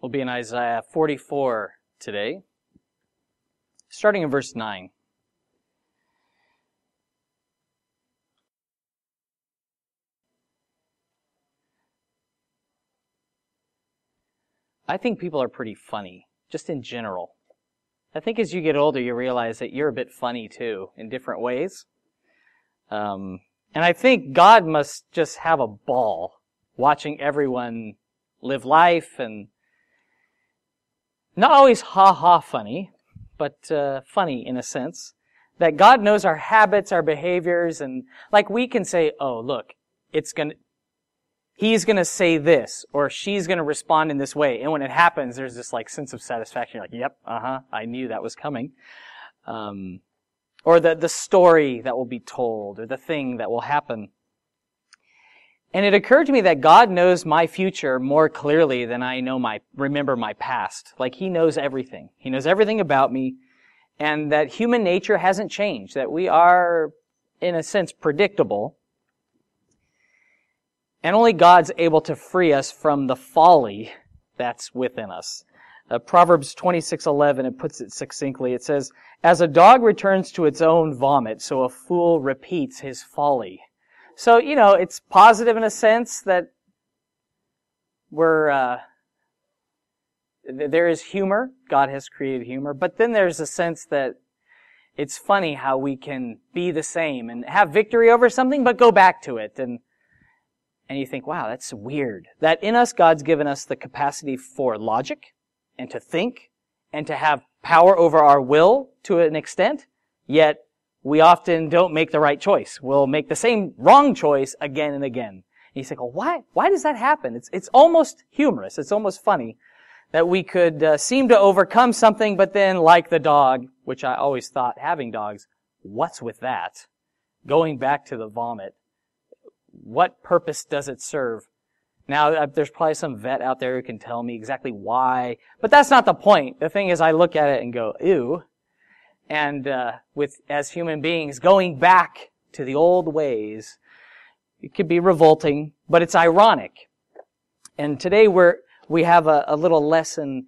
We'll be in Isaiah 44 today, starting in verse 9. I think people are pretty funny, just in general. I think as you get older, you realize that you're a bit funny too, in different ways. Um, and I think God must just have a ball watching everyone live life and not always ha ha funny, but uh, funny in a sense. That God knows our habits, our behaviors, and like we can say, oh, look, it's gonna, he's gonna say this, or she's gonna respond in this way. And when it happens, there's this like sense of satisfaction. You're like, yep, uh-huh, I knew that was coming. Um, or the, the story that will be told, or the thing that will happen. And it occurred to me that God knows my future more clearly than I know my, remember my past. Like He knows everything. He knows everything about me, and that human nature hasn't changed, that we are, in a sense, predictable. And only God's able to free us from the folly that's within us. Uh, Proverbs 26:11 it puts it succinctly. It says, "As a dog returns to its own vomit, so a fool repeats his folly." So, you know, it's positive in a sense that we're uh, there is humor. God has created humor, but then there's a sense that it's funny how we can be the same and have victory over something, but go back to it and and you think, wow, that's weird. That in us, God's given us the capacity for logic and to think and to have power over our will to an extent, yet we often don't make the right choice. We'll make the same wrong choice again and again. And you think, well, why, why does that happen? It's, it's almost humorous. It's almost funny that we could uh, seem to overcome something, but then like the dog, which I always thought having dogs, what's with that? Going back to the vomit what purpose does it serve? Now, uh, there's probably some vet out there who can tell me exactly why, but that's not the point. The thing is, I look at it and go, ew. And uh, with as human beings, going back to the old ways, it could be revolting, but it's ironic. And today we're we have a, a little lesson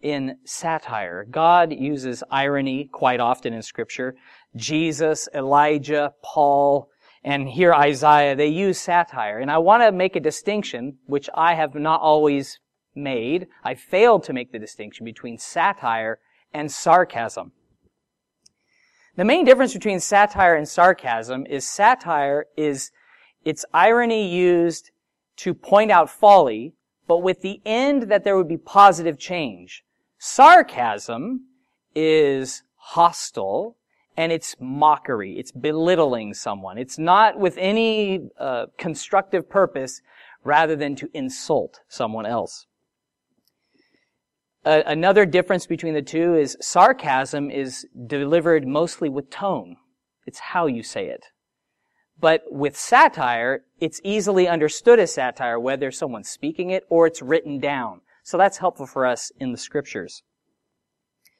in satire. God uses irony quite often in Scripture. Jesus, Elijah, Paul, and here Isaiah, they use satire. And I want to make a distinction, which I have not always made. I failed to make the distinction between satire and sarcasm. The main difference between satire and sarcasm is satire is its irony used to point out folly, but with the end that there would be positive change. Sarcasm is hostile and it's mockery. It's belittling someone. It's not with any uh, constructive purpose rather than to insult someone else. Another difference between the two is sarcasm is delivered mostly with tone. It's how you say it. But with satire, it's easily understood as satire, whether someone's speaking it or it's written down. So that's helpful for us in the scriptures.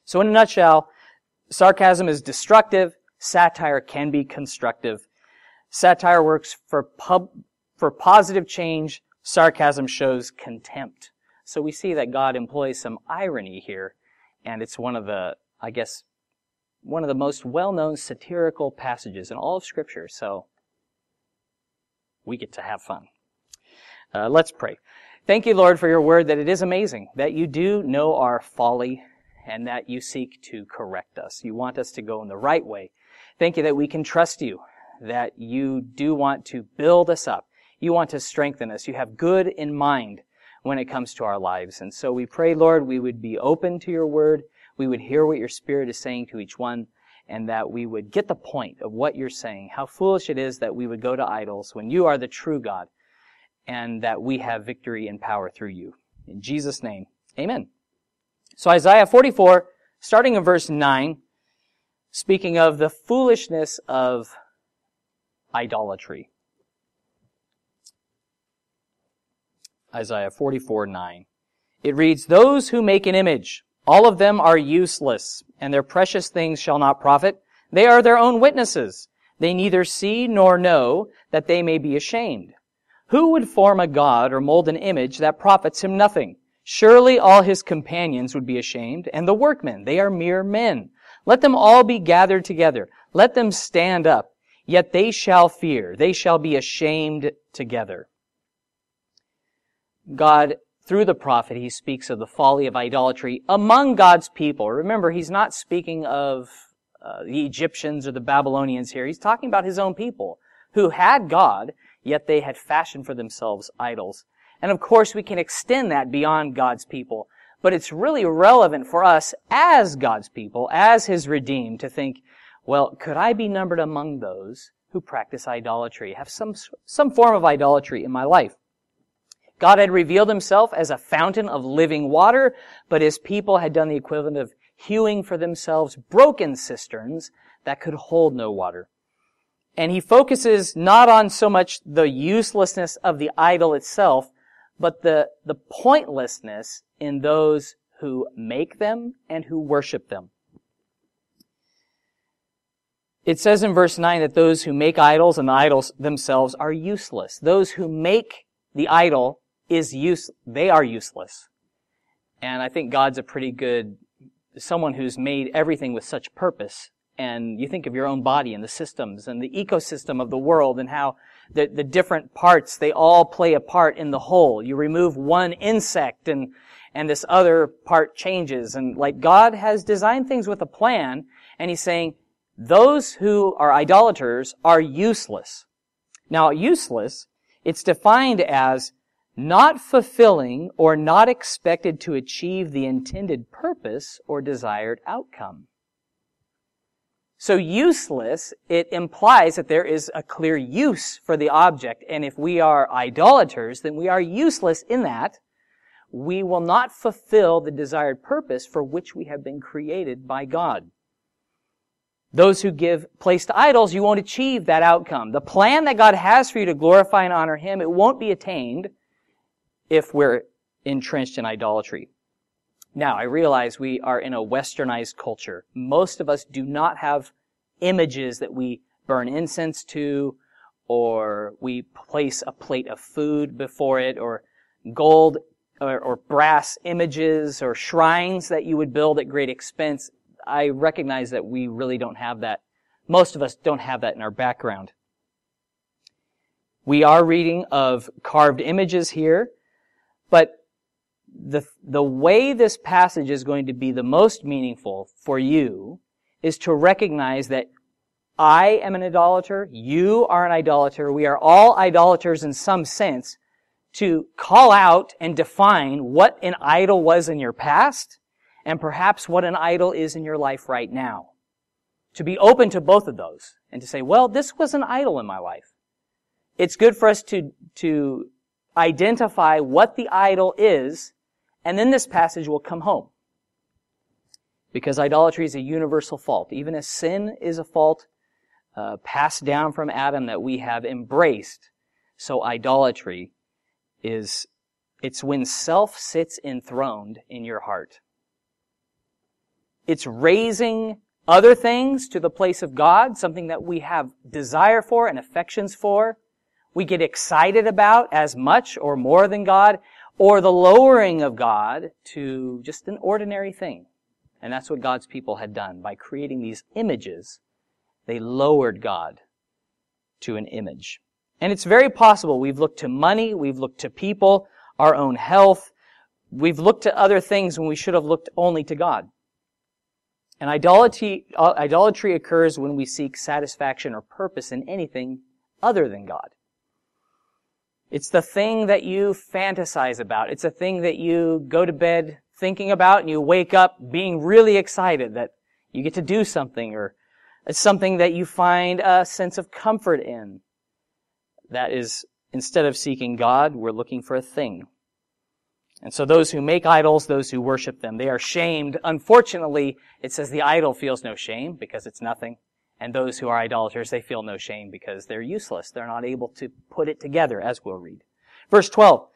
So in a nutshell, Sarcasm is destructive. Satire can be constructive. Satire works for pub, for positive change. Sarcasm shows contempt. So we see that God employs some irony here, and it's one of the, I guess, one of the most well-known satirical passages in all of Scripture. So we get to have fun. Uh, let's pray. Thank you, Lord, for your word that it is amazing that you do know our folly and that you seek to correct us. You want us to go in the right way. Thank you that we can trust you, that you do want to build us up. You want to strengthen us. You have good in mind when it comes to our lives. And so we pray, Lord, we would be open to your word. We would hear what your spirit is saying to each one and that we would get the point of what you're saying. How foolish it is that we would go to idols when you are the true God and that we have victory and power through you. In Jesus' name, amen. So Isaiah 44, starting in verse 9, speaking of the foolishness of idolatry. Isaiah 44, 9. It reads, Those who make an image, all of them are useless, and their precious things shall not profit. They are their own witnesses. They neither see nor know that they may be ashamed. Who would form a god or mold an image that profits him nothing? Surely all his companions would be ashamed, and the workmen, they are mere men. Let them all be gathered together. Let them stand up. Yet they shall fear. They shall be ashamed together. God, through the prophet, he speaks of the folly of idolatry among God's people. Remember, he's not speaking of uh, the Egyptians or the Babylonians here. He's talking about his own people who had God, yet they had fashioned for themselves idols. And of course, we can extend that beyond God's people. But it's really relevant for us as God's people, as His redeemed, to think, well, could I be numbered among those who practice idolatry, have some, some form of idolatry in my life? God had revealed Himself as a fountain of living water, but His people had done the equivalent of hewing for themselves broken cisterns that could hold no water. And he focuses not on so much the uselessness of the idol itself, but the, the pointlessness in those who make them and who worship them. It says in verse 9 that those who make idols and the idols themselves are useless. Those who make the idol is use, they are useless. And I think God's a pretty good, someone who's made everything with such purpose. And you think of your own body and the systems and the ecosystem of the world and how the, the different parts, they all play a part in the whole. You remove one insect and, and this other part changes. And like God has designed things with a plan, and He's saying, those who are idolaters are useless. Now, useless, it's defined as not fulfilling or not expected to achieve the intended purpose or desired outcome. So useless, it implies that there is a clear use for the object. And if we are idolaters, then we are useless in that we will not fulfill the desired purpose for which we have been created by God. Those who give place to idols, you won't achieve that outcome. The plan that God has for you to glorify and honor Him, it won't be attained if we're entrenched in idolatry. Now, I realize we are in a westernized culture. Most of us do not have images that we burn incense to, or we place a plate of food before it, or gold or, or, brass images or shrines that you would build at great expense. I recognize that we really don't have that. Most of us don't have that in our background. We are reading of carved images here, but the, the way this passage is going to be the most meaningful for you is to recognize that I am an idolater, you are an idolater, we are all idolaters in some sense, to call out and define what an idol was in your past and perhaps what an idol is in your life right now. To be open to both of those and to say, well, this was an idol in my life. It's good for us to, to identify what the idol is and then this passage will come home. Because idolatry is a universal fault. Even as sin is a fault uh, passed down from Adam that we have embraced, so idolatry is, it's when self sits enthroned in your heart. It's raising other things to the place of God, something that we have desire for and affections for. We get excited about as much or more than God or the lowering of God to just an ordinary thing. And that's what God's people had done. By creating these images, they lowered God to an image. And it's very possible we've looked to money, we've looked to people, our own health, we've looked to other things when we should have looked only to God. And idolatry, uh, idolatry occurs when we seek satisfaction or purpose in anything other than God. It's the thing that you fantasize about. It's a thing that you go to bed thinking about and you wake up being really excited that you get to do something or it's something that you find a sense of comfort in. That is, instead of seeking God, we're looking for a thing. And so those who make idols, those who worship them, they are shamed. Unfortunately, it says the idol feels no shame because it's nothing. And those who are idolaters, they feel no shame because they're useless. They're not able to put it together, as we'll read. Verse 12.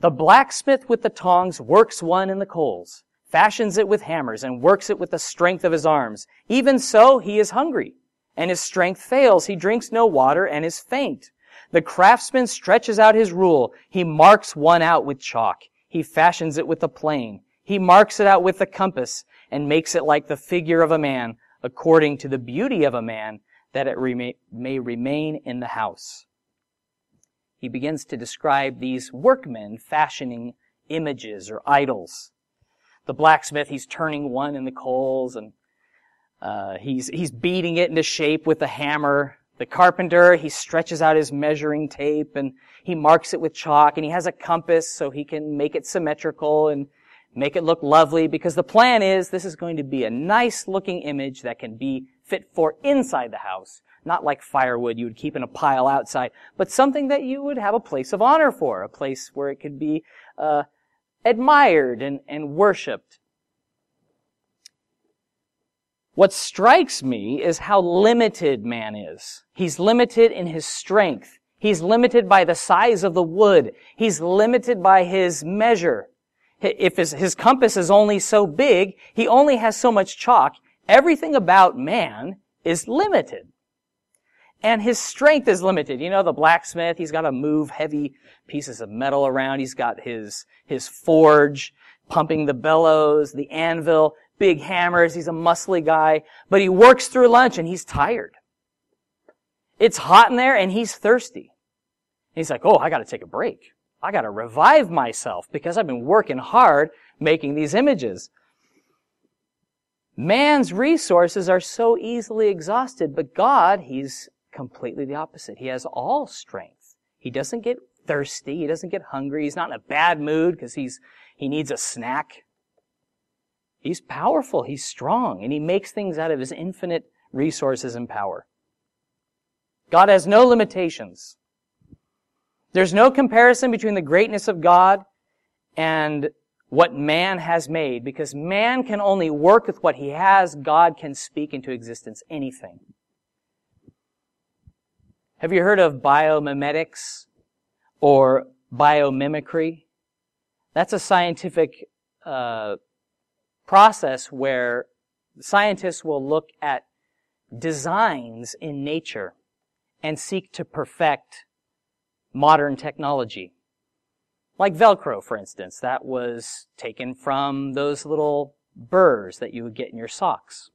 The blacksmith with the tongs works one in the coals, fashions it with hammers, and works it with the strength of his arms. Even so, he is hungry, and his strength fails. He drinks no water and is faint. The craftsman stretches out his rule. He marks one out with chalk. He fashions it with a plane. He marks it out with the compass and makes it like the figure of a man, according to the beauty of a man, that it may remain in the house. He begins to describe these workmen fashioning images or idols. The blacksmith, he's turning one in the coals and uh, he's he's beating it into shape with a hammer. The carpenter, he stretches out his measuring tape and he marks it with chalk and he has a compass so he can make it symmetrical and make it look lovely because the plan is this is going to be a nice looking image that can be fit for inside the house. Not like firewood you would keep in a pile outside, but something that you would have a place of honor for, a place where it could be uh, admired and, and worshiped. What strikes me is how limited man is. He's limited in his strength. He's limited by the size of the wood. He's limited by his measure. If his, his compass is only so big, he only has so much chalk. Everything about man is limited. And his strength is limited. You know, the blacksmith, he's got to move heavy pieces of metal around. He's got his, his forge, pumping the bellows, the anvil big hammers. He's a muscly guy, but he works through lunch and he's tired. It's hot in there and he's thirsty. He's like, oh, I gotta take a break. I gotta revive myself because I've been working hard making these images. Man's resources are so easily exhausted, but God, He's completely the opposite. He has all strength. He doesn't get thirsty. He doesn't get hungry. He's not in a bad mood because he's, he needs a snack. He's powerful, he's strong, and he makes things out of his infinite resources and power. God has no limitations. There's no comparison between the greatness of God and what man has made, because man can only work with what he has, God can speak into existence anything. Have you heard of biomimetics or biomimicry? That's a scientific uh, process where scientists will look at designs in nature and seek to perfect modern technology. Like Velcro, for instance, that was taken from those little burrs that you would get in your socks.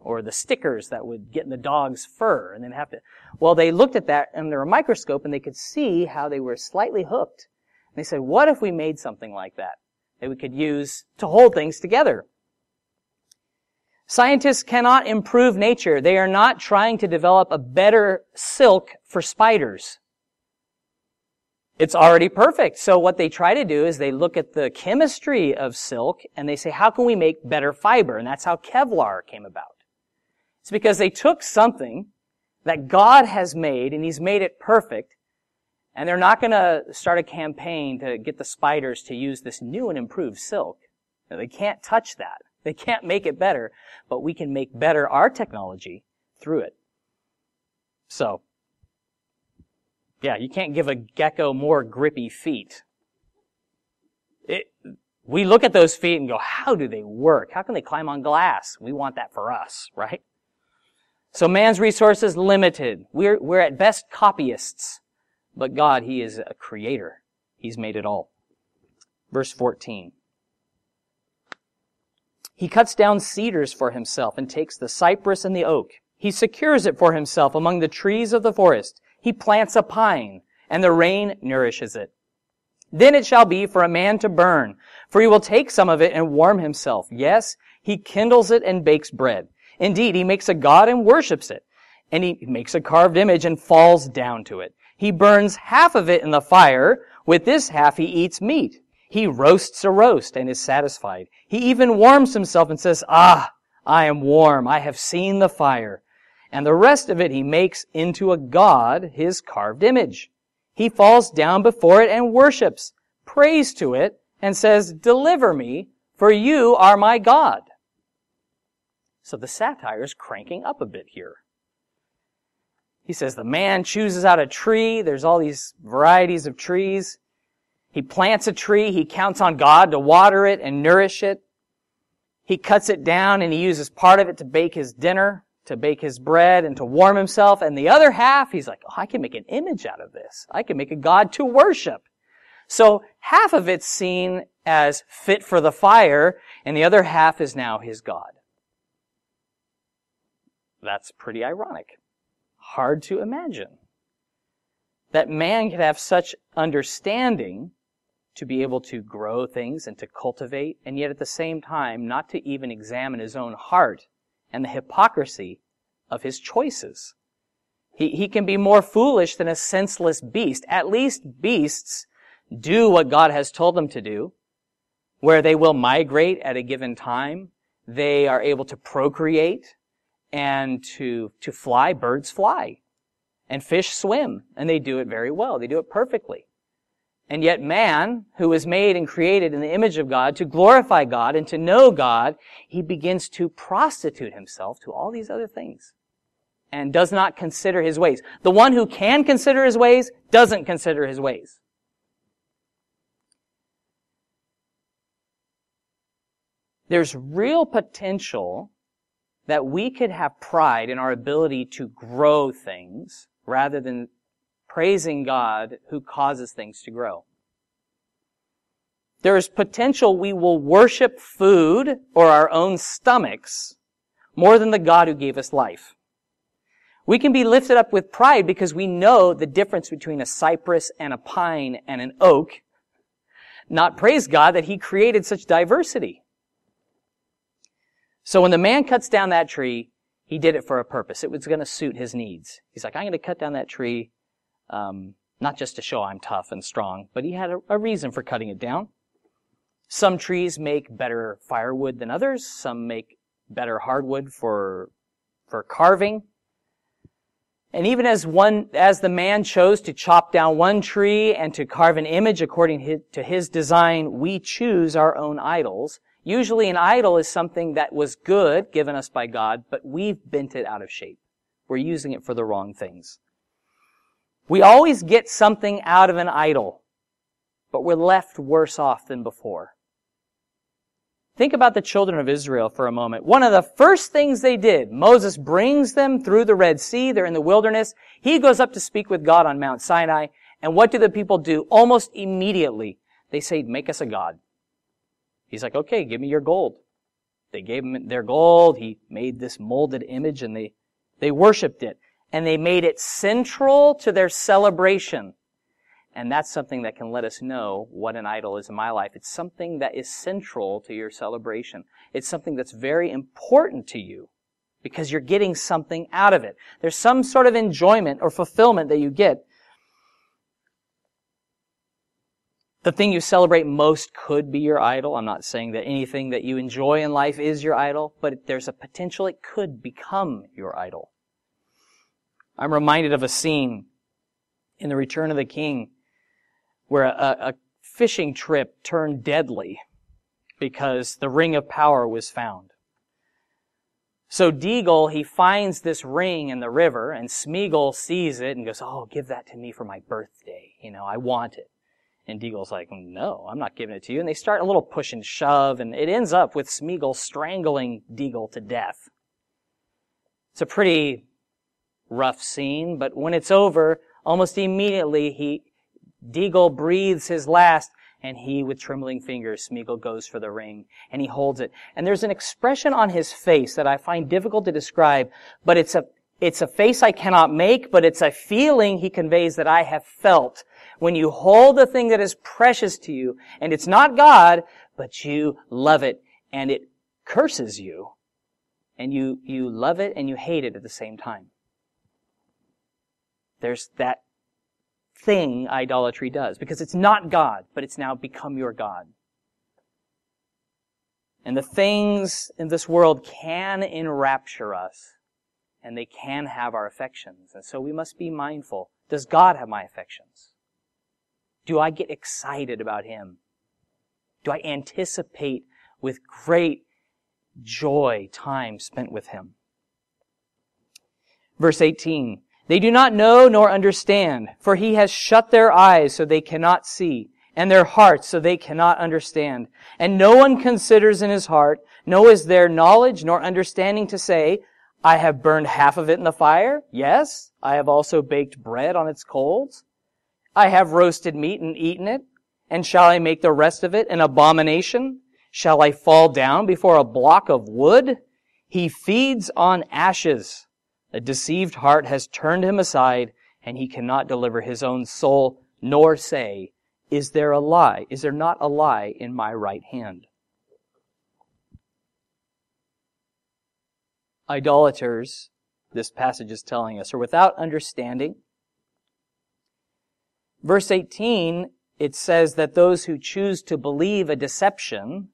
Or the stickers that would get in the dog's fur and then have to, well, they looked at that under a microscope and they could see how they were slightly hooked. And they said, what if we made something like that? that we could use to hold things together. Scientists cannot improve nature. They are not trying to develop a better silk for spiders. It's already perfect. So what they try to do is they look at the chemistry of silk and they say, how can we make better fiber? And that's how Kevlar came about. It's because they took something that God has made and He's made it perfect and they're not going to start a campaign to get the spiders to use this new and improved silk. They can't touch that. They can't make it better, but we can make better our technology through it. So, yeah, you can't give a gecko more grippy feet. It, we look at those feet and go, how do they work? How can they climb on glass? We want that for us, right? So man's resources limited. We're, we're at best copyists but God, He is a creator. He's made it all. Verse 14. He cuts down cedars for himself and takes the cypress and the oak. He secures it for himself among the trees of the forest. He plants a pine, and the rain nourishes it. Then it shall be for a man to burn, for he will take some of it and warm himself. Yes, he kindles it and bakes bread. Indeed, he makes a god and worships it. And he makes a carved image and falls down to it. He burns half of it in the fire. With this half he eats meat. He roasts a roast and is satisfied. He even warms himself and says, Ah, I am warm. I have seen the fire. And the rest of it he makes into a god, his carved image. He falls down before it and worships, prays to it, and says, Deliver me, for you are my God. So the satire is cranking up a bit here. He says the man chooses out a tree. There's all these varieties of trees. He plants a tree. He counts on God to water it and nourish it. He cuts it down and he uses part of it to bake his dinner, to bake his bread and to warm himself. And the other half, he's like, oh, I can make an image out of this. I can make a God to worship. So half of it's seen as fit for the fire, and the other half is now his God. That's pretty ironic. Hard to imagine. That man could have such understanding to be able to grow things and to cultivate, and yet at the same time not to even examine his own heart and the hypocrisy of his choices. He, he can be more foolish than a senseless beast. At least beasts do what God has told them to do, where they will migrate at a given time. They are able to procreate and to, to fly. Birds fly. And fish swim. And they do it very well. They do it perfectly. And yet man, who was made and created in the image of God to glorify God and to know God, he begins to prostitute himself to all these other things and does not consider his ways. The one who can consider his ways doesn't consider his ways. There's real potential that we could have pride in our ability to grow things rather than praising God who causes things to grow. There is potential we will worship food or our own stomachs more than the God who gave us life. We can be lifted up with pride because we know the difference between a cypress and a pine and an oak, not praise God that He created such diversity. So when the man cuts down that tree, he did it for a purpose. It was going to suit his needs. He's like, I'm going to cut down that tree, um, not just to show I'm tough and strong, but he had a, a reason for cutting it down. Some trees make better firewood than others. Some make better hardwood for, for carving. And even as one, as the man chose to chop down one tree and to carve an image according to his design, we choose our own idols Usually an idol is something that was good given us by God, but we've bent it out of shape. We're using it for the wrong things. We always get something out of an idol, but we're left worse off than before. Think about the children of Israel for a moment. One of the first things they did, Moses brings them through the Red Sea. They're in the wilderness. He goes up to speak with God on Mount Sinai. And what do the people do? Almost immediately, they say, make us a God. He's like, okay, give me your gold. They gave him their gold. He made this molded image and they, they worshiped it. And they made it central to their celebration. And that's something that can let us know what an idol is in my life. It's something that is central to your celebration. It's something that's very important to you because you're getting something out of it. There's some sort of enjoyment or fulfillment that you get the thing you celebrate most could be your idol. I'm not saying that anything that you enjoy in life is your idol, but there's a potential it could become your idol. I'm reminded of a scene in The Return of the King where a, a fishing trip turned deadly because the ring of power was found. So Deagol, he finds this ring in the river and Smeagol sees it and goes, oh, give that to me for my birthday. You know, I want it. And Deagol's like, no, I'm not giving it to you. And they start a little push and shove, and it ends up with Smeagol strangling Deagol to death. It's a pretty rough scene, but when it's over, almost immediately he, Deagol breathes his last, and he, with trembling fingers, Smeagol goes for the ring, and he holds it. And there's an expression on his face that I find difficult to describe, but it's a, it's a face I cannot make, but it's a feeling he conveys that I have felt when you hold the thing that is precious to you, and it's not God, but you love it, and it curses you, and you, you love it and you hate it at the same time. There's that thing idolatry does, because it's not God, but it's now become your God. And the things in this world can enrapture us, and they can have our affections. And so we must be mindful. Does God have my affections? Do I get excited about Him? Do I anticipate with great joy time spent with Him? Verse 18. They do not know nor understand, for He has shut their eyes so they cannot see, and their hearts so they cannot understand. And no one considers in his heart, nor is there knowledge nor understanding to say, I have burned half of it in the fire. Yes, I have also baked bread on its coals. I have roasted meat and eaten it, And shall I make the rest of it an abomination? Shall I fall down before a block of wood? He feeds on ashes. A deceived heart has turned him aside, and he cannot deliver his own soul, nor say, Is there a lie? Is there not a lie in my right hand? Idolaters, this passage is telling us, are without understanding. Verse 18, it says that those who choose to believe a deception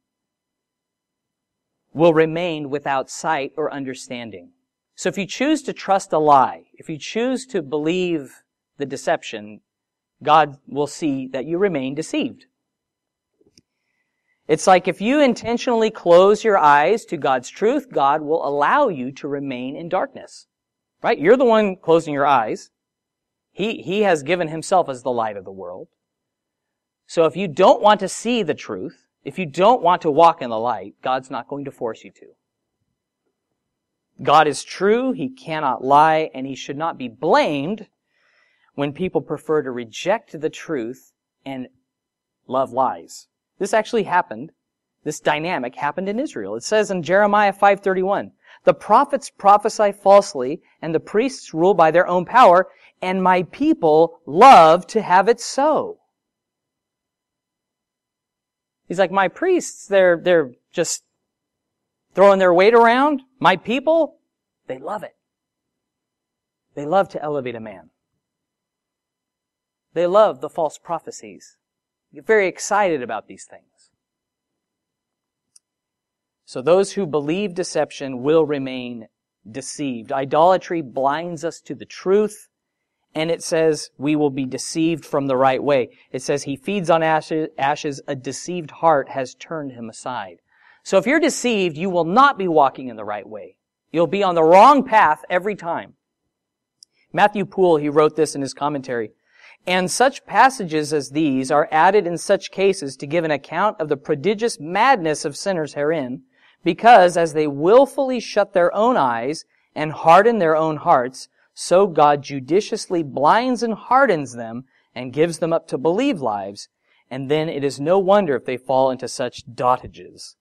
will remain without sight or understanding. So if you choose to trust a lie, if you choose to believe the deception, God will see that you remain deceived. It's like if you intentionally close your eyes to God's truth, God will allow you to remain in darkness. Right? You're the one closing your eyes. He, he has given himself as the light of the world. So if you don't want to see the truth, if you don't want to walk in the light, God's not going to force you to. God is true, He cannot lie, and He should not be blamed when people prefer to reject the truth and love lies. This actually happened. This dynamic happened in Israel. It says in Jeremiah 5:31, "The prophets prophesy falsely, and the priests rule by their own power, and my people love to have it so." He's like, "My priests, they're they're just throwing their weight around. My people, they love it. They love to elevate a man. They love the false prophecies. Get very excited about these things. So those who believe deception will remain deceived. Idolatry blinds us to the truth, and it says we will be deceived from the right way. It says he feeds on ashes, ashes a deceived heart has turned him aside. So if you're deceived, you will not be walking in the right way. You'll be on the wrong path every time. Matthew Poole, he wrote this in his commentary. And such passages as these are added in such cases to give an account of the prodigious madness of sinners herein, because as they wilfully shut their own eyes and harden their own hearts, so God judiciously blinds and hardens them and gives them up to believe lives, and then it is no wonder if they fall into such dotages.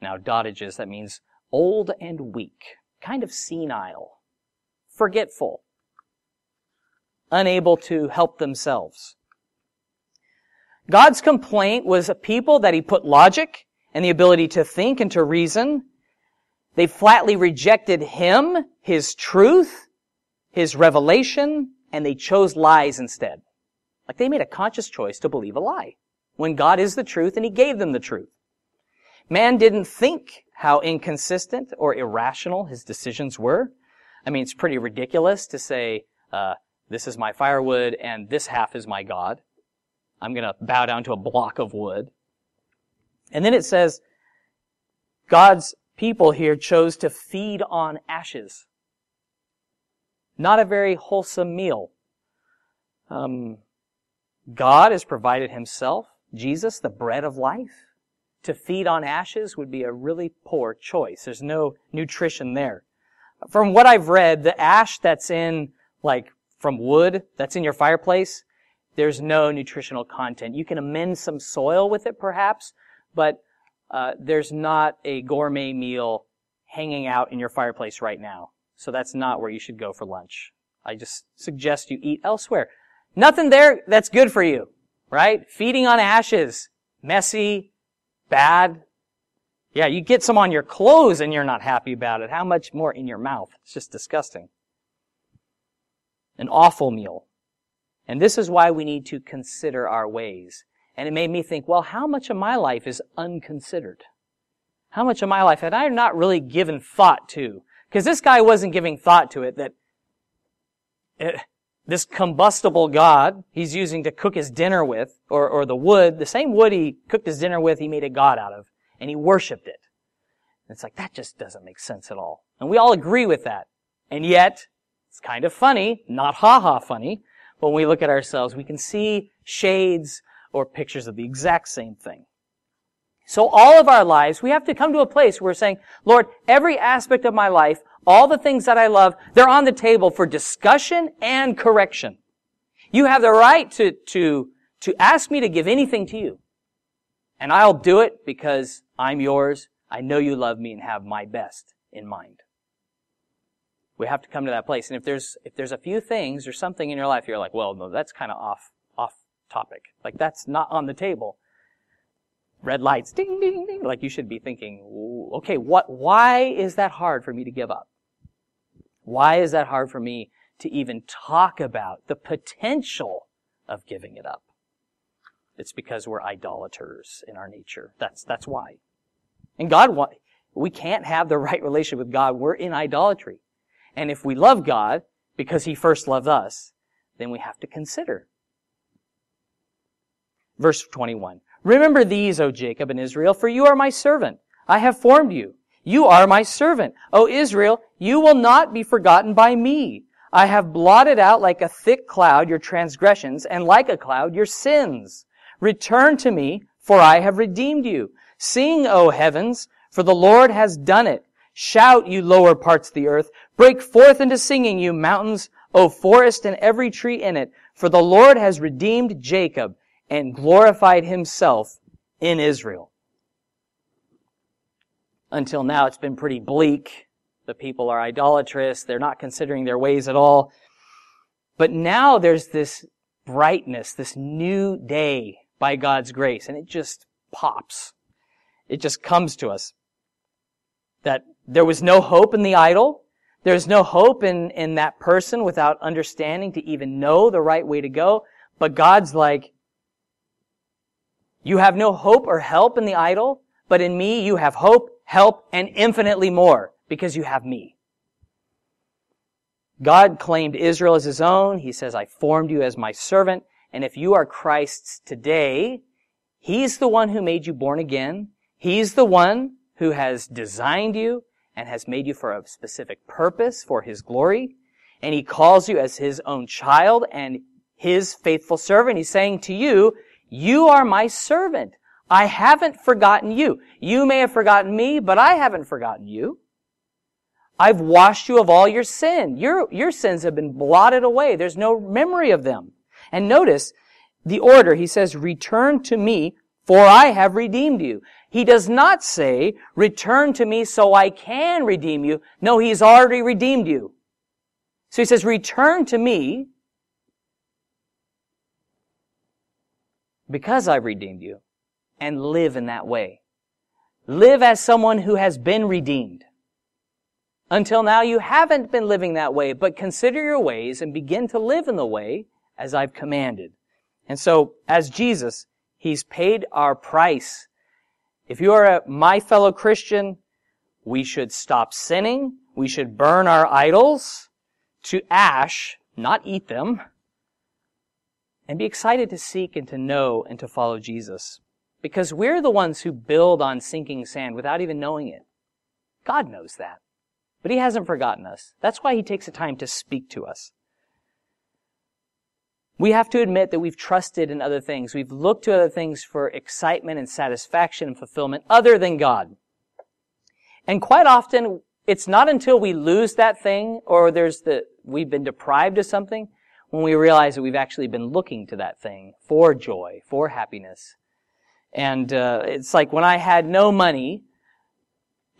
Now, dotages, that means old and weak, kind of senile, forgetful, unable to help themselves. God's complaint was a people that he put logic and the ability to think and to reason. They flatly rejected him, his truth, his revelation, and they chose lies instead. Like they made a conscious choice to believe a lie when God is the truth and he gave them the truth. Man didn't think how inconsistent or irrational his decisions were. I mean, it's pretty ridiculous to say, uh, this is my firewood and this half is my God. I'm going to bow down to a block of wood. And then it says, God's people here chose to feed on ashes. Not a very wholesome meal. Um, God has provided himself, Jesus, the bread of life to feed on ashes would be a really poor choice. There's no nutrition there. From what I've read, the ash that's in, like, from wood, that's in your fireplace, there's no nutritional content. You can amend some soil with it, perhaps, but uh, there's not a gourmet meal hanging out in your fireplace right now. So that's not where you should go for lunch. I just suggest you eat elsewhere. Nothing there that's good for you, right? Feeding on ashes, messy, bad. Yeah, you get some on your clothes and you're not happy about it. How much more in your mouth? It's just disgusting. An awful meal. And this is why we need to consider our ways. And it made me think, well, how much of my life is unconsidered? How much of my life had I not really given thought to? Because this guy wasn't giving thought to it that eh, this combustible God he's using to cook his dinner with, or, or the wood, the same wood he cooked his dinner with, he made a God out of, and he worshiped it. And it's like, that just doesn't make sense at all. And we all agree with that. And yet, it's kind of funny, not ha-ha funny, but when we look at ourselves, we can see shades or pictures of the exact same thing. So all of our lives, we have to come to a place where we're saying, Lord, every aspect of my life, all the things that I love, they're on the table for discussion and correction. You have the right to, to to ask me to give anything to you. And I'll do it because I'm yours. I know you love me and have my best in mind. We have to come to that place. And if there's, if there's a few things or something in your life, you're like, well, no, that's kind of off, off topic. Like that's not on the table. Red lights, ding, ding, ding. Like you should be thinking, okay, what, why is that hard for me to give up? Why is that hard for me to even talk about the potential of giving it up? It's because we're idolaters in our nature. That's, that's why. And God, we can't have the right relationship with God. We're in idolatry. And if we love God because He first loved us, then we have to consider. Verse 21. Remember these, O Jacob and Israel, for you are my servant. I have formed you. You are my servant. O Israel, you will not be forgotten by me. I have blotted out like a thick cloud your transgressions, and like a cloud your sins. Return to me, for I have redeemed you. Sing, O heavens, for the Lord has done it. Shout, you lower parts of the earth. Break forth into singing, you mountains, O forest and every tree in it. For the Lord has redeemed Jacob and glorified himself in Israel. Until now, it's been pretty bleak. The people are idolatrous. They're not considering their ways at all. But now there's this brightness, this new day by God's grace, and it just pops. It just comes to us that there was no hope in the idol. There's no hope in, in that person without understanding to even know the right way to go. But God's like, you have no hope or help in the idol, but in me you have hope, help, and infinitely more because you have me. God claimed Israel as his own. He says, I formed you as my servant. And if you are Christ's today, he's the one who made you born again. He's the one who has designed you and has made you for a specific purpose for His glory. And He calls you as His own child and His faithful servant. He's saying to you, you are my servant. I haven't forgotten you. You may have forgotten me, but I haven't forgotten you. I've washed you of all your sin. Your, your sins have been blotted away. There's no memory of them. And notice the order. He says, return to me, for I have redeemed you. He does not say, return to me so I can redeem you. No, he's already redeemed you. So he says, return to me because I've redeemed you and live in that way. Live as someone who has been redeemed. Until now, you haven't been living that way, but consider your ways and begin to live in the way as I've commanded. And so, as Jesus, He's paid our price if you are a, my fellow Christian, we should stop sinning. We should burn our idols to ash, not eat them, and be excited to seek and to know and to follow Jesus. Because we're the ones who build on sinking sand without even knowing it. God knows that. But He hasn't forgotten us. That's why He takes the time to speak to us. We have to admit that we've trusted in other things. We've looked to other things for excitement and satisfaction and fulfillment other than God. And quite often, it's not until we lose that thing or there's the, we've been deprived of something when we realize that we've actually been looking to that thing for joy, for happiness. And uh, it's like when I had no money,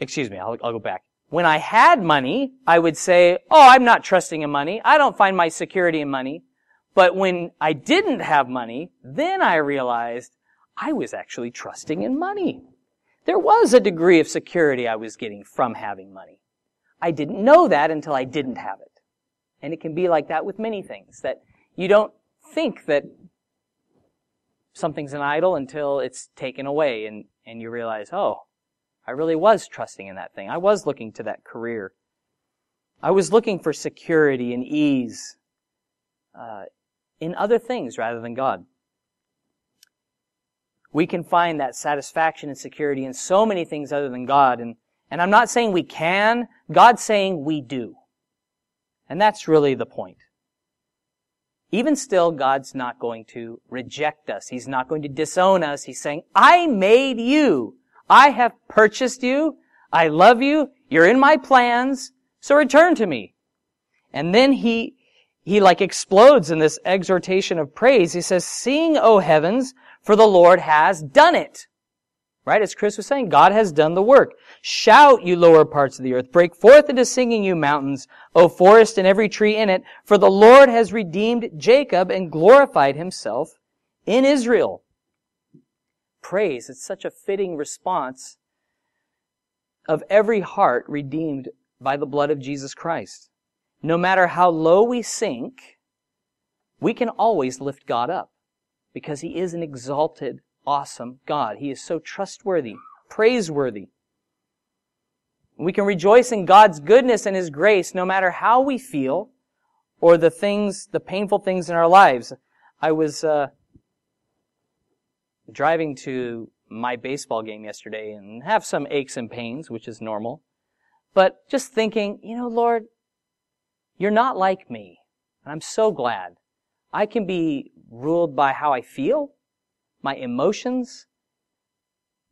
excuse me, I'll, I'll go back. When I had money, I would say, oh, I'm not trusting in money. I don't find my security in money. But when I didn't have money, then I realized I was actually trusting in money. There was a degree of security I was getting from having money. I didn't know that until I didn't have it. And it can be like that with many things, that you don't think that something's an idol until it's taken away and, and you realize, oh, I really was trusting in that thing. I was looking to that career. I was looking for security and ease uh, in other things rather than God. We can find that satisfaction and security in so many things other than God. And, and I'm not saying we can. God's saying we do. And that's really the point. Even still, God's not going to reject us. He's not going to disown us. He's saying, I made you. I have purchased you. I love you. You're in my plans. So return to me. And then he, he like explodes in this exhortation of praise. He says, Sing, O heavens, for the Lord has done it. Right? As Chris was saying, God has done the work. Shout, you lower parts of the earth. Break forth into singing, you mountains, O forest and every tree in it. For the Lord has redeemed Jacob and glorified himself in Israel. Praise. It's such a fitting response of every heart redeemed by the blood of Jesus Christ. No matter how low we sink, we can always lift God up because he is an exalted awesome God. He is so trustworthy, praiseworthy. We can rejoice in God's goodness and His grace no matter how we feel or the things, the painful things in our lives. I was uh, driving to my baseball game yesterday and have some aches and pains, which is normal. But just thinking, you know, Lord, you're not like me. And I'm so glad. I can be ruled by how I feel my emotions,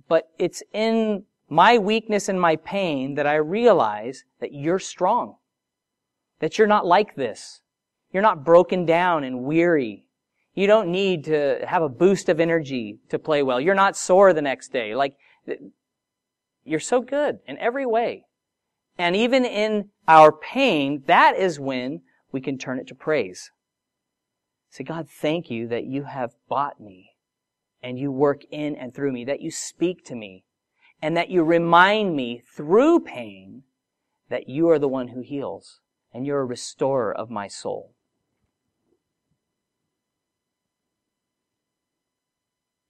but it's in my weakness and my pain that I realize that you're strong. That you're not like this. You're not broken down and weary. You don't need to have a boost of energy to play well. You're not sore the next day. Like, you're so good in every way. And even in our pain, that is when we can turn it to praise. Say, God, thank you that you have bought me and you work in and through me, that you speak to me, and that you remind me through pain that you are the one who heals, and you're a restorer of my soul.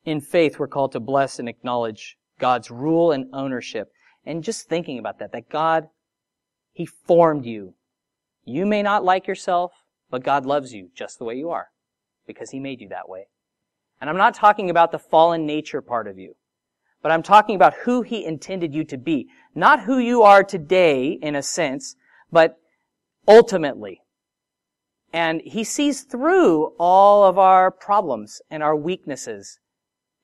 In faith, we're called to bless and acknowledge God's rule and ownership. And just thinking about that, that God, He formed you. You may not like yourself, but God loves you just the way you are because He made you that way. And I'm not talking about the fallen nature part of you, but I'm talking about who He intended you to be. Not who you are today, in a sense, but ultimately. And He sees through all of our problems and our weaknesses.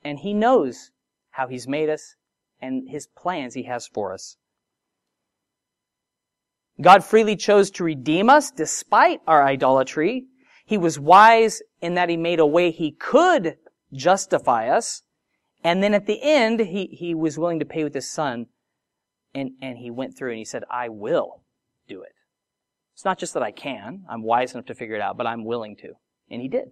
And He knows how He's made us and His plans He has for us. God freely chose to redeem us despite our idolatry. He was wise in that He made a way He could justify us. And then at the end, he, he was willing to pay with his son. And, and he went through and he said, I will do it. It's not just that I can. I'm wise enough to figure it out, but I'm willing to. And he did.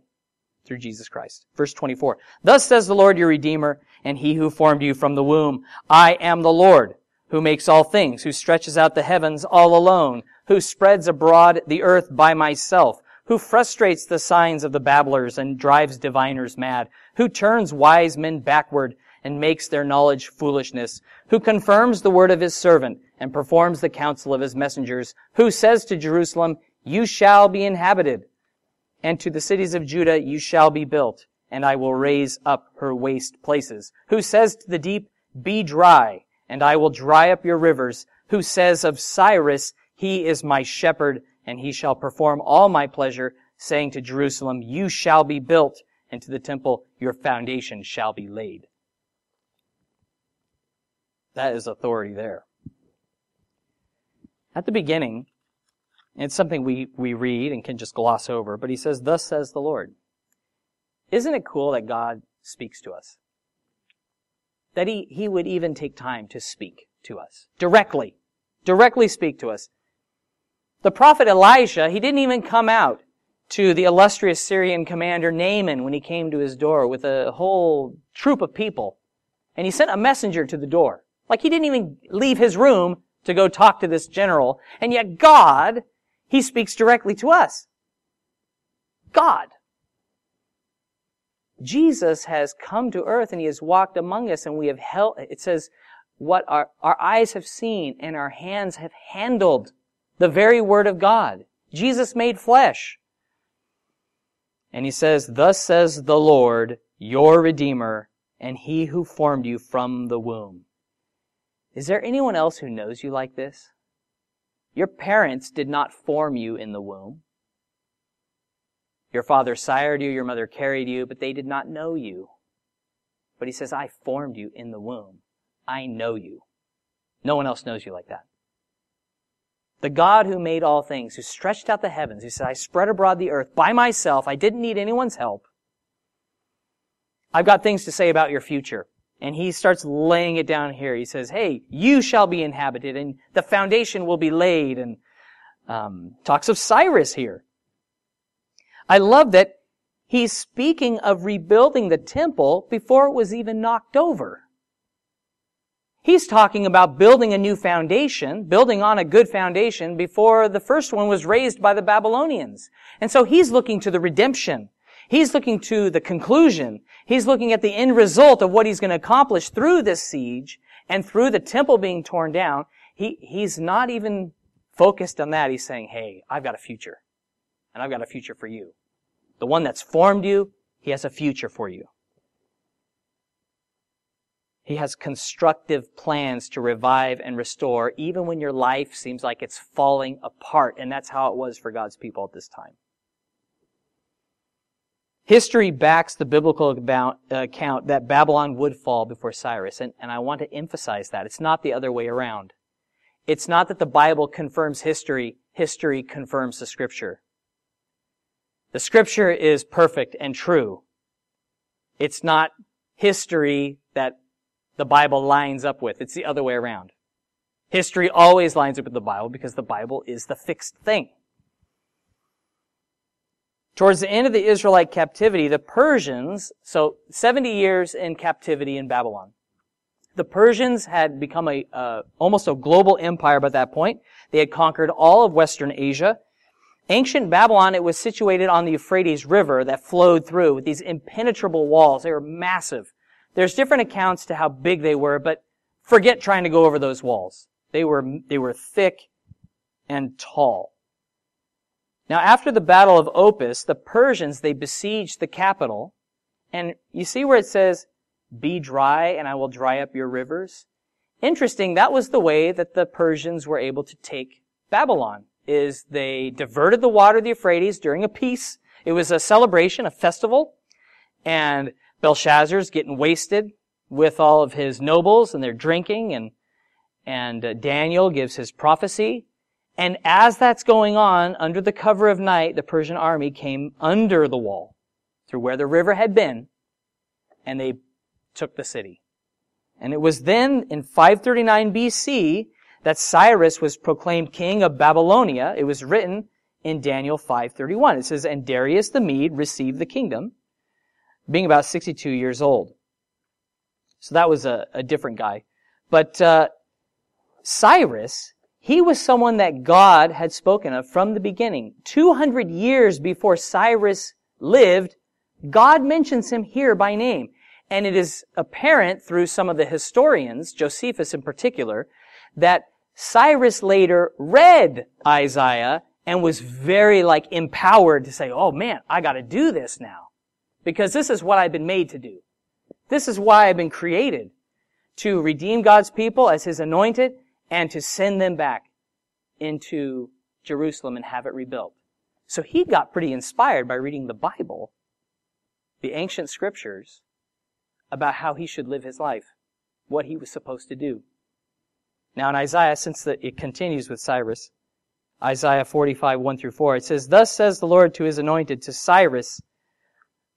Through Jesus Christ. Verse 24. Thus says the Lord your Redeemer, and he who formed you from the womb. I am the Lord, who makes all things, who stretches out the heavens all alone, who spreads abroad the earth by myself, who frustrates the signs of the babblers and drives diviners mad, who turns wise men backward and makes their knowledge foolishness, who confirms the word of his servant and performs the counsel of his messengers, who says to Jerusalem, you shall be inhabited, and to the cities of Judah you shall be built, and I will raise up her waste places, who says to the deep, be dry, and I will dry up your rivers, who says of Cyrus, he is my shepherd, and he shall perform all my pleasure, saying to Jerusalem, you shall be built, and to the temple, your foundation shall be laid. That is authority there. At the beginning, it's something we, we read and can just gloss over, but he says, Thus says the Lord. Isn't it cool that God speaks to us? That he, he would even take time to speak to us. Directly. Directly speak to us. The prophet Elijah, he didn't even come out to the illustrious Syrian commander Naaman when he came to his door with a whole troop of people. And he sent a messenger to the door. Like he didn't even leave his room to go talk to this general. And yet God, he speaks directly to us. God. Jesus has come to earth and he has walked among us and we have held, it says, what our, our eyes have seen and our hands have handled the very word of God. Jesus made flesh. And he says, Thus says the Lord, your Redeemer, and he who formed you from the womb. Is there anyone else who knows you like this? Your parents did not form you in the womb. Your father sired you, your mother carried you, but they did not know you. But he says, I formed you in the womb. I know you. No one else knows you like that. The God who made all things, who stretched out the heavens, who said, I spread abroad the earth by myself. I didn't need anyone's help. I've got things to say about your future. And he starts laying it down here. He says, hey, you shall be inhabited and the foundation will be laid and um, talks of Cyrus here. I love that he's speaking of rebuilding the temple before it was even knocked over. He's talking about building a new foundation, building on a good foundation before the first one was razed by the Babylonians. And so he's looking to the redemption. He's looking to the conclusion. He's looking at the end result of what he's going to accomplish through this siege and through the temple being torn down. He, he's not even focused on that. He's saying, hey, I've got a future. And I've got a future for you. The one that's formed you, he has a future for you. He has constructive plans to revive and restore even when your life seems like it's falling apart. And that's how it was for God's people at this time. History backs the biblical uh, account that Babylon would fall before Cyrus. And, and I want to emphasize that. It's not the other way around. It's not that the Bible confirms history. History confirms the scripture. The scripture is perfect and true. It's not history that the Bible lines up with. It's the other way around. History always lines up with the Bible because the Bible is the fixed thing. Towards the end of the Israelite captivity, the Persians, so 70 years in captivity in Babylon. The Persians had become a, uh, almost a global empire by that point. They had conquered all of Western Asia. Ancient Babylon, it was situated on the Euphrates River that flowed through with these impenetrable walls. They were massive. There's different accounts to how big they were, but forget trying to go over those walls. They were, they were thick and tall. Now, after the Battle of Opis, the Persians, they besieged the capital. And you see where it says, be dry and I will dry up your rivers? Interesting, that was the way that the Persians were able to take Babylon, is they diverted the water of the Euphrates during a peace. It was a celebration, a festival, and Belshazzar's getting wasted with all of his nobles and they're drinking and, and uh, Daniel gives his prophecy. And as that's going on, under the cover of night, the Persian army came under the wall through where the river had been and they took the city. And it was then in 539 BC that Cyrus was proclaimed king of Babylonia. It was written in Daniel 5:31. It says, "And Darius the Mede received the kingdom, being about 62 years old. So that was a, a different guy. But uh, Cyrus, he was someone that God had spoken of from the beginning. 200 years before Cyrus lived, God mentions him here by name. And it is apparent through some of the historians, Josephus in particular, that Cyrus later read Isaiah and was very like empowered to say, oh man, I gotta do this now. Because this is what I've been made to do. This is why I've been created. To redeem God's people as His anointed and to send them back into Jerusalem and have it rebuilt. So he got pretty inspired by reading the Bible, the ancient scriptures, about how he should live his life, what he was supposed to do. Now in Isaiah, since the, it continues with Cyrus, Isaiah 45, 1 through 4, it says, Thus says the Lord to his anointed, to Cyrus,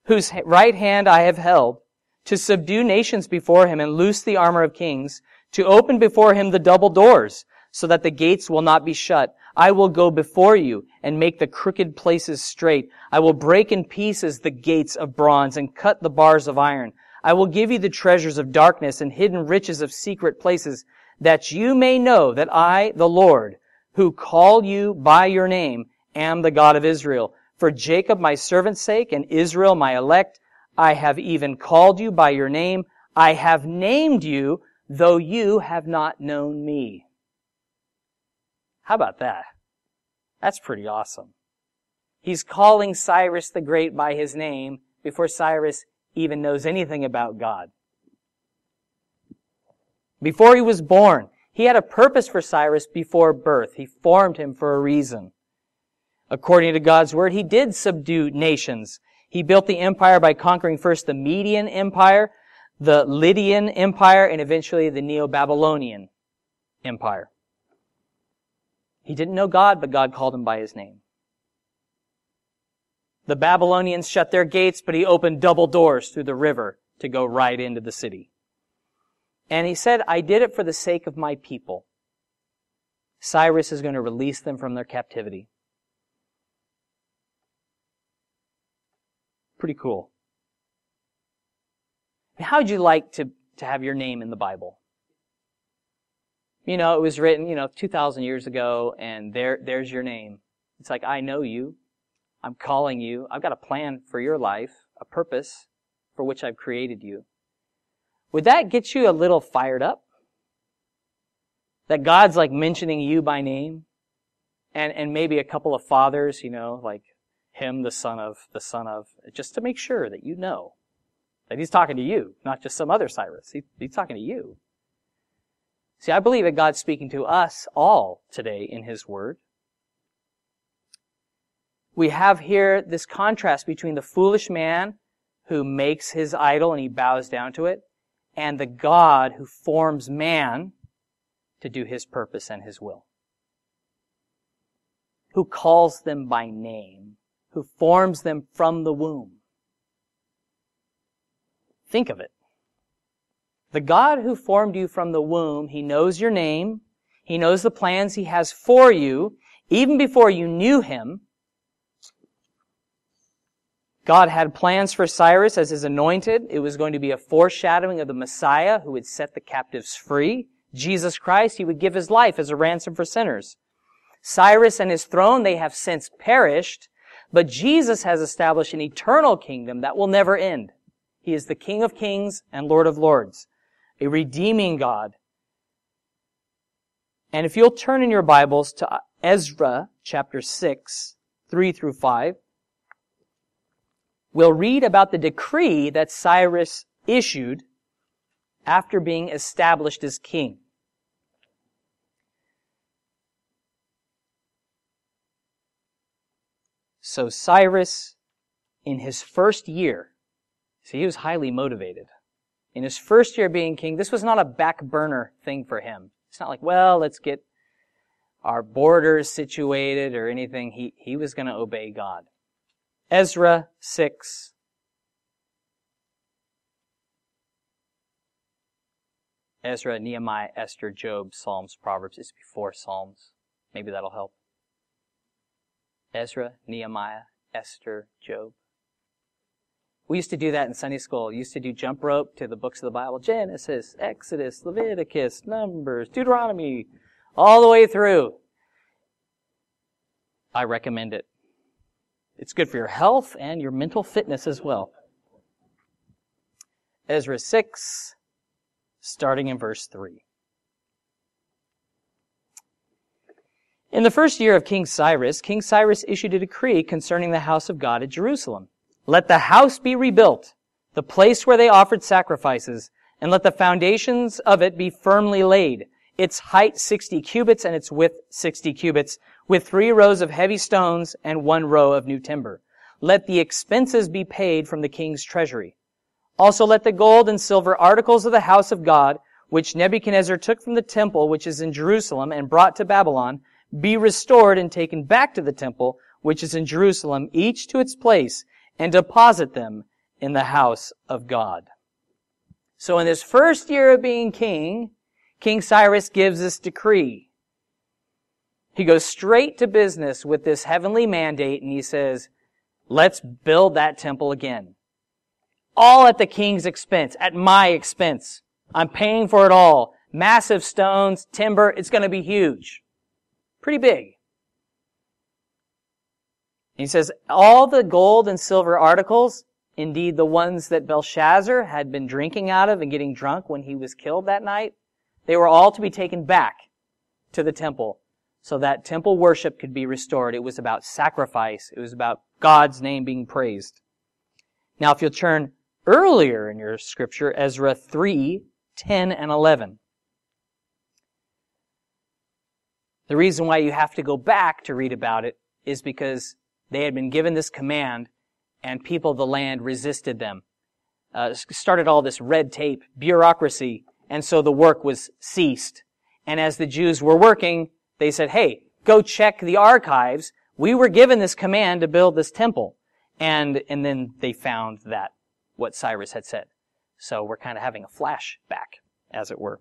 whose right hand I have held, to subdue nations before him and loose the armor of kings, to open before him the double doors, so that the gates will not be shut. I will go before you and make the crooked places straight. I will break in pieces the gates of bronze and cut the bars of iron. I will give you the treasures of darkness and hidden riches of secret places, that you may know that I, the Lord, who call you by your name, am the God of Israel. For Jacob my servant's sake and Israel my elect, I have even called you by your name. I have named you, though you have not known me. How about that? That's pretty awesome. He's calling Cyrus the Great by his name before Cyrus even knows anything about God. Before he was born, he had a purpose for Cyrus before birth. He formed him for a reason. According to God's word, he did subdue nations. He built the empire by conquering first the Median Empire, the Lydian Empire, and eventually the Neo-Babylonian Empire. He didn't know God, but God called him by his name. The Babylonians shut their gates, but he opened double doors through the river to go right into the city. And he said, I did it for the sake of my people. Cyrus is going to release them from their captivity. Pretty cool. How would you like to, to have your name in the Bible? You know, it was written, you know, 2,000 years ago, and there, there's your name. It's like, I know you. I'm calling you. I've got a plan for your life, a purpose for which I've created you. Would that get you a little fired up? That God's like mentioning you by name? And, and maybe a couple of fathers, you know, like him, the son of, the son of, just to make sure that you know that he's talking to you, not just some other Cyrus. He, he's talking to you. See, I believe that God's speaking to us all today in his word. We have here this contrast between the foolish man who makes his idol and he bows down to it, and the God who forms man to do his purpose and his will. Who calls them by name, who forms them from the womb. Think of it. The God who formed you from the womb, He knows your name. He knows the plans He has for you, even before you knew Him. God had plans for Cyrus as his anointed. It was going to be a foreshadowing of the Messiah who would set the captives free. Jesus Christ, he would give his life as a ransom for sinners. Cyrus and his throne, they have since perished, but Jesus has established an eternal kingdom that will never end. He is the King of kings and Lord of lords, a redeeming God. And if you'll turn in your Bibles to Ezra chapter 6, 3 through 5, we'll read about the decree that Cyrus issued after being established as king. So Cyrus, in his first year, see, he was highly motivated. In his first year being king, this was not a back burner thing for him. It's not like, well, let's get our borders situated or anything. He, he was going to obey God. Ezra 6. Ezra, Nehemiah, Esther, Job, Psalms, Proverbs. It's before Psalms. Maybe that'll help. Ezra, Nehemiah, Esther, Job. We used to do that in Sunday school. We used to do jump rope to the books of the Bible. Genesis, Exodus, Leviticus, Numbers, Deuteronomy, all the way through. I recommend it. It's good for your health and your mental fitness as well. Ezra 6, starting in verse 3. In the first year of King Cyrus, King Cyrus issued a decree concerning the house of God at Jerusalem. Let the house be rebuilt, the place where they offered sacrifices, and let the foundations of it be firmly laid, its height 60 cubits and its width 60 cubits, with three rows of heavy stones and one row of new timber. Let the expenses be paid from the king's treasury. Also let the gold and silver articles of the house of God, which Nebuchadnezzar took from the temple which is in Jerusalem and brought to Babylon, be restored and taken back to the temple, which is in Jerusalem, each to its place, and deposit them in the house of God. So in this first year of being king, King Cyrus gives this decree. He goes straight to business with this heavenly mandate and he says, let's build that temple again. All at the king's expense, at my expense. I'm paying for it all. Massive stones, timber, it's going to be huge. Pretty big. He says, all the gold and silver articles, indeed the ones that Belshazzar had been drinking out of and getting drunk when he was killed that night, they were all to be taken back to the temple so that temple worship could be restored. It was about sacrifice. It was about God's name being praised. Now, if you'll turn earlier in your scripture, Ezra 3, 10 and 11. The reason why you have to go back to read about it is because they had been given this command and people of the land resisted them. Uh, started all this red tape, bureaucracy, and so the work was ceased. And as the Jews were working, they said, hey, go check the archives. We were given this command to build this temple. And, and then they found that what Cyrus had said. So we're kind of having a flashback, as it were.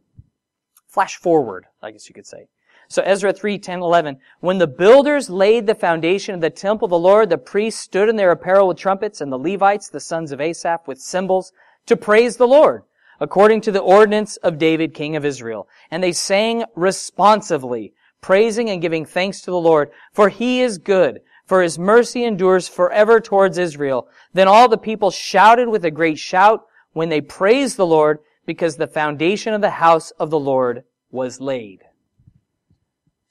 Flash forward, I guess you could say. So Ezra 3, 10, 11. When the builders laid the foundation of the temple of the Lord, the priests stood in their apparel with trumpets, and the Levites, the sons of Asaph, with cymbals, to praise the Lord, according to the ordinance of David, king of Israel. And they sang responsively, praising and giving thanks to the Lord, for he is good, for his mercy endures forever towards Israel. Then all the people shouted with a great shout when they praised the Lord, because the foundation of the house of the Lord was laid.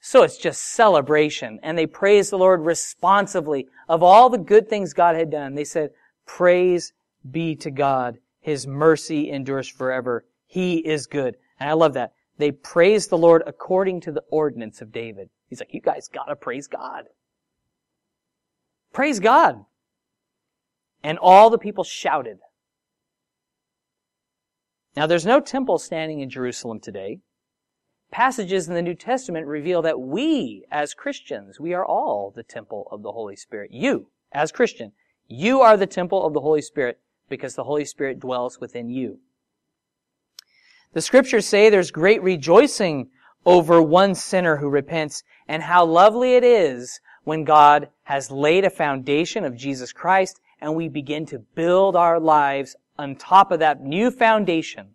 So it's just celebration. And they praised the Lord responsively of all the good things God had done. They said, praise be to God. His mercy endures forever. He is good. And I love that. They praised the Lord according to the ordinance of David. He's like, you guys gotta praise God. Praise God. And all the people shouted. Now there's no temple standing in Jerusalem today passages in the New Testament reveal that we, as Christians, we are all the temple of the Holy Spirit. You, as Christian, you are the temple of the Holy Spirit because the Holy Spirit dwells within you. The scriptures say there's great rejoicing over one sinner who repents and how lovely it is when God has laid a foundation of Jesus Christ and we begin to build our lives on top of that new foundation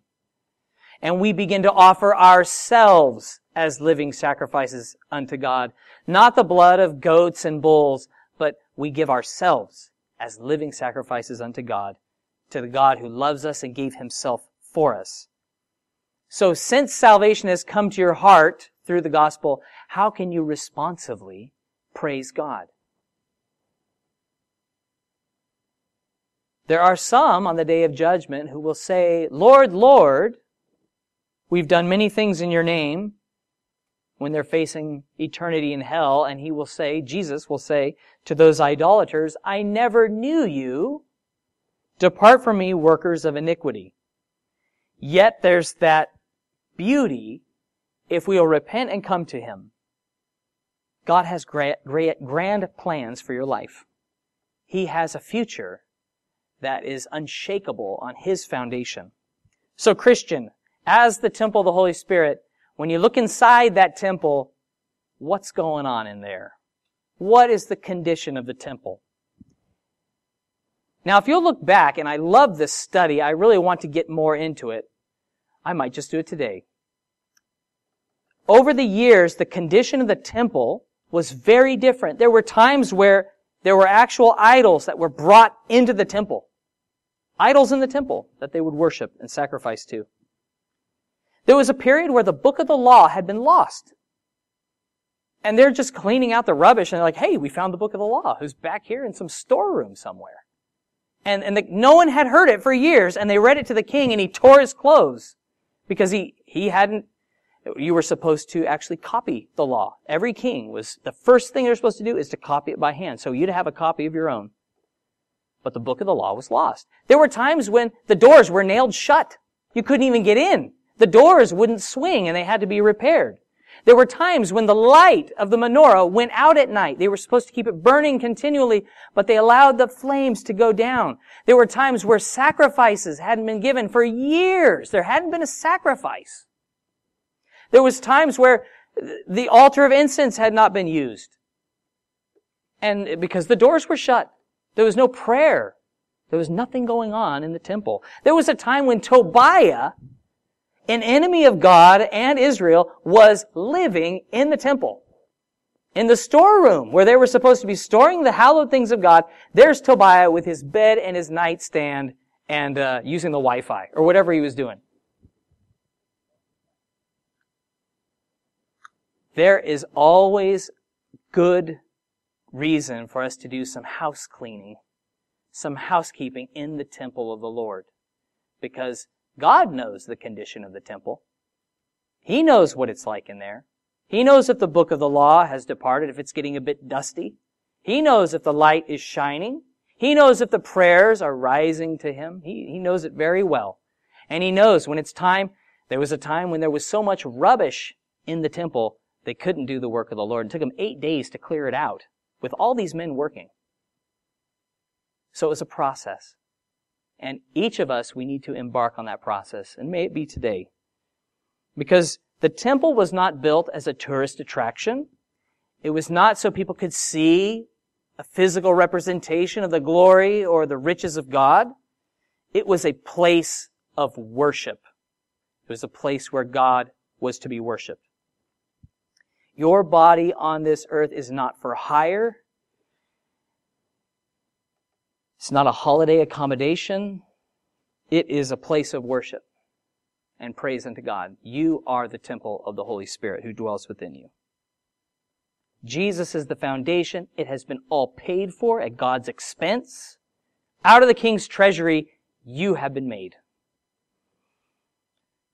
and we begin to offer ourselves as living sacrifices unto God. Not the blood of goats and bulls, but we give ourselves as living sacrifices unto God, to the God who loves us and gave himself for us. So since salvation has come to your heart through the gospel, how can you responsively praise God? There are some on the day of judgment who will say, Lord, Lord, We've done many things in your name when they're facing eternity in hell, and he will say, Jesus will say to those idolaters, I never knew you. Depart from me, workers of iniquity. Yet there's that beauty if we will repent and come to him. God has great, great, grand plans for your life. He has a future that is unshakable on his foundation. So Christian, as the temple of the Holy Spirit, when you look inside that temple, what's going on in there? What is the condition of the temple? Now, if you'll look back, and I love this study, I really want to get more into it. I might just do it today. Over the years, the condition of the temple was very different. There were times where there were actual idols that were brought into the temple. Idols in the temple that they would worship and sacrifice to. There was a period where the book of the law had been lost. And they're just cleaning out the rubbish and they're like, hey, we found the book of the law who's back here in some storeroom somewhere. And, and the, no one had heard it for years and they read it to the king and he tore his clothes because he, he hadn't, you were supposed to actually copy the law. Every king was, the first thing they're supposed to do is to copy it by hand. So you'd have a copy of your own. But the book of the law was lost. There were times when the doors were nailed shut. You couldn't even get in the doors wouldn't swing and they had to be repaired. There were times when the light of the menorah went out at night. They were supposed to keep it burning continually, but they allowed the flames to go down. There were times where sacrifices hadn't been given for years. There hadn't been a sacrifice. There was times where the altar of incense had not been used. And because the doors were shut, there was no prayer. There was nothing going on in the temple. There was a time when Tobiah an enemy of God and Israel, was living in the temple. In the storeroom where they were supposed to be storing the hallowed things of God, there's Tobiah with his bed and his nightstand and uh, using the Wi-Fi or whatever he was doing. There is always good reason for us to do some house cleaning, some housekeeping in the temple of the Lord. Because God knows the condition of the temple. He knows what it's like in there. He knows if the book of the law has departed, if it's getting a bit dusty. He knows if the light is shining. He knows if the prayers are rising to him. He, he knows it very well. And he knows when it's time, there was a time when there was so much rubbish in the temple they couldn't do the work of the Lord. It took them eight days to clear it out with all these men working. So it was a process. And each of us, we need to embark on that process. And may it be today. Because the temple was not built as a tourist attraction. It was not so people could see a physical representation of the glory or the riches of God. It was a place of worship. It was a place where God was to be worshiped. Your body on this earth is not for hire. It's not a holiday accommodation. It is a place of worship and praise unto God. You are the temple of the Holy Spirit who dwells within you. Jesus is the foundation. It has been all paid for at God's expense. Out of the king's treasury, you have been made.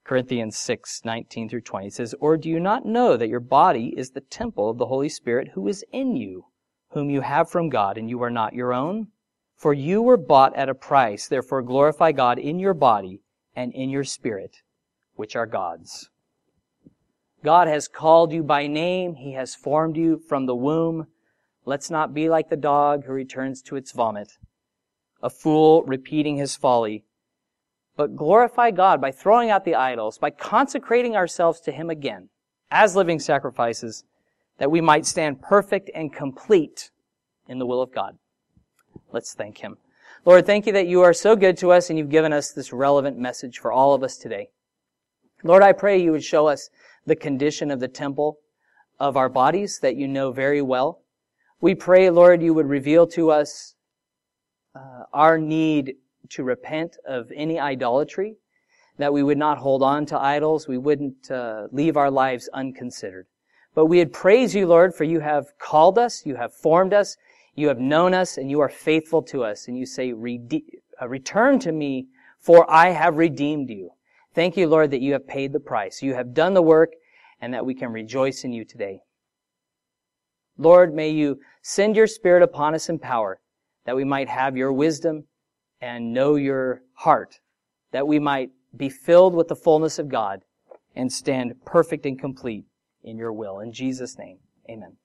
Corinthians 6, 19 through 20 says, Or do you not know that your body is the temple of the Holy Spirit who is in you, whom you have from God, and you are not your own? For you were bought at a price, therefore glorify God in your body and in your spirit, which are God's. God has called you by name. He has formed you from the womb. Let's not be like the dog who returns to its vomit, a fool repeating his folly. But glorify God by throwing out the idols, by consecrating ourselves to Him again as living sacrifices, that we might stand perfect and complete in the will of God. Let's thank Him. Lord, thank you that you are so good to us and you've given us this relevant message for all of us today. Lord, I pray you would show us the condition of the temple of our bodies that you know very well. We pray, Lord, you would reveal to us uh, our need to repent of any idolatry, that we would not hold on to idols, we wouldn't uh, leave our lives unconsidered. But we would praise you, Lord, for you have called us, you have formed us, you have known us and you are faithful to us. And you say, uh, return to me for I have redeemed you. Thank you, Lord, that you have paid the price. You have done the work and that we can rejoice in you today. Lord, may you send your spirit upon us in power that we might have your wisdom and know your heart, that we might be filled with the fullness of God and stand perfect and complete in your will. In Jesus' name, amen.